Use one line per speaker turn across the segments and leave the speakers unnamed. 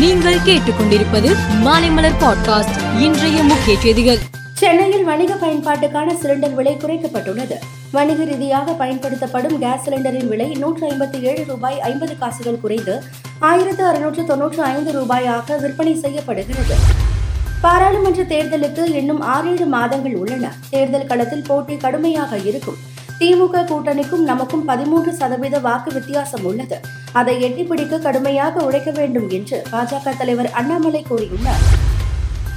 நீங்கள் கேட்டுக்கொண்டிருப்பது மாலைமலர் பாட்காஸ்ட் இன்றைய முக்கிய செய்திகள்.
சென்னையில் வணிக பயன்பாட்டுக்கான சிலிண்டர் விலை குறைக்கப்பட்டுள்ளது. வணிக ரீதியாக பயன்படுத்தப்படும் கேஸ் சிலிண்டரின் விலை நூற்று ஐம்பத்தி ஏழு ரூபாய் ஐம்பது காசுகள் குறைந்து ஆயிரத்து அறுநூற்று தொன்னூற்று ஐந்து ரூபாயாக விற்பனை செய்யப்படுகிறது. பாராளுமன்ற தேர்தலுக்கு இன்னும் ஆறேழு மாதங்கள் உள்ளன. தேர்தல் களத்தில் போட்டி கடுமையாக இருக்கும். திமுக கூட்டணிக்கும் நமக்கும் பதிமூன்று சதவீத வாக்கு வித்தியாசம் உள்ளது. அதை எட்டிப்பிடிக்க கடுமையாக உழைக்க வேண்டும் என்று பாஜக தலைவர் அண்ணாமலை கூறியுள்ளார்.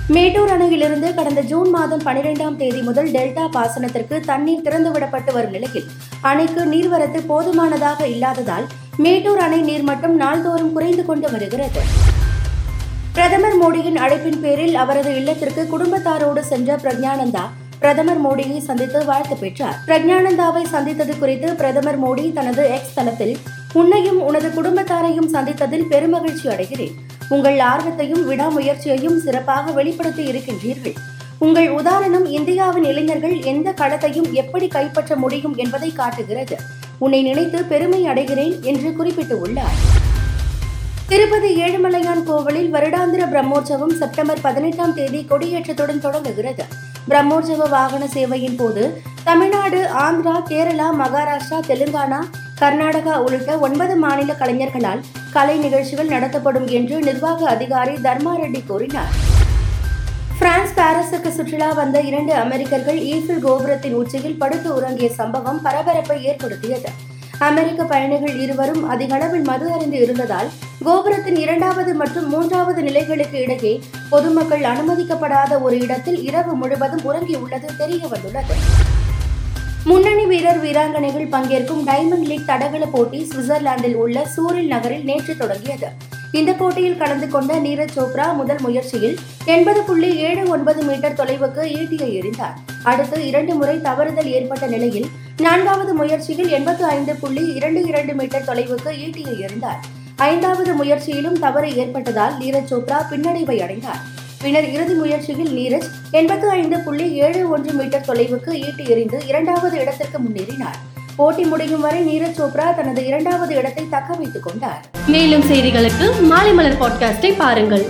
மேட்டூர் அணையிலிருந்து கடந்த ஜூன் மாதம் பனிரெண்டாம் தேதி முதல் டெல்டா பாசனத்திற்கு தண்ணீர் திறந்துவிடப்பட்டு வரும் நிலையில் அணைக்கு நீர்வரத்து போதுமானதாக இல்லாததால் மேட்டூர் அணை நீர்மட்டம் நாள்தோறும் குறைந்து கொண்டு வருகிறது. பிரதமர் மோடியின் அழைப்பின் பேரில் அவரது இல்லத்திற்கு குடும்பத்தாரோடு சென்ற பிரக்ஞானந்தா பிரதமர் மோடியை சந்தித்து வாழ்த்து பெற்றார். பிரக்ஞானந்தாவை சந்தித்தது குறித்து பிரதமர் மோடி தனது எக்ஸ் தளத்தில் உன்னையும் உனது குடும்பத்தாரையும் சந்தித்ததில் பெருமகிழ்ச்சி அடைகிறேன். உங்கள் ஆர்வத்தையும் விடாமுயற்சியையும் சிறப்பாக வெளிப்படுத்தி இருக்கின்றீர்கள். உங்கள் உதாரணம் இந்தியாவின் இளைஞர்கள் எந்த களத்தையும் எப்படி கைப்பற்ற முடியும் என்பதை காட்டுகிறது. உன்னை நினைத்து பெருமை அடைகிறேன் என்று குறிப்பிட்டுள்ளார். திருப்பதி ஏழுமலையான் கோவிலில் வருடாந்திர பிரம்மோற்சவம் செப்டம்பர் பதினெட்டாம் தேதி கொடியேற்றத்துடன் தொடங்குகிறது. பிரம்மோற்சவ வாகன சேவையின் போது தமிழ்நாடு ஆந்திரா கேரளா மகாராஷ்டிரா தெலுங்கானா கர்நாடகா உள்ளிட்ட ஒன்பது மாநில கலைஞர்களால் கலை நிகழ்ச்சிகள் நடத்தப்படும் என்று நிர்வாக அதிகாரி தர்மா ரெட்டி கூறினார். பிரான்ஸ் பாரிஸுக்கு சுற்றுலா வந்த இரண்டு அமெரிக்கர்கள் ஈஃபில் கோபுரத்தின் உச்சியில் படுத்து உறங்கிய சம்பவம் பரபரப்பை ஏற்படுத்தியது. அமெரிக்க பயணிகள் இருவரும் அதிக அளவில் மது அறிந்து இருந்ததால் கோபுரத்தின் இரண்டாவது மற்றும் மூன்றாவது நிலைகளுக்கு இடையே பொதுமக்கள் அனுமதிக்கப்படாத ஒரு இடத்தில் இரவு முழுவதும் உறங்கியுள்ளது தெரிய வந்துள்ளது முன்னணி வீரர் வீராங்கனைகள் பங்கேற்கும் டைமண்ட் லீக் தடகள போட்டி சுவிட்சர்லாந்தில் உள்ள சூரில் நகரில் நேற்று தொடங்கியது. இந்த போட்டியில் கலந்து கொண்ட நீரஜ் சோப்ரா முதல் முயற்சியில் எண்பது புள்ளி ஏழு ஒன்பது மீட்டர் தொலைவுக்கு ஈட்டியை எறிந்தார். அடுத்து இரண்டு முறை தவறுதல் ஏற்பட்ட நிலையில் நான்காவது முயற்சியில் எண்பத்து ஐந்து புள்ளி இரண்டு இரண்டு மீட்டர் தொலைவுக்கு ஈட்டியை எறிந்தார். ஐந்தாவது முயற்சியிலும் தவறு ஏற்பட்டதால் நீரஜ் சோப்ரா பின்னடைவை அடைந்தார். பின்னர் இறுதி முயற்சியில் நீரஜ் எண்பத்து ஐந்து புள்ளி ஏழு ஒன்று மீட்டர் தொலைவுக்கு ஈட்டி எறிந்து இரண்டாவது இடத்திற்கு முன்னேறினார். போட்டி முடியும் வரை நீரஜ் சோப்ரா தனது இரண்டாவது இடத்தை தக்க வைத்துக் கொண்டார்.
மேலும் செய்திகளுக்கு மாலை மலர் பாட்காஸ்டை பாருங்கள்.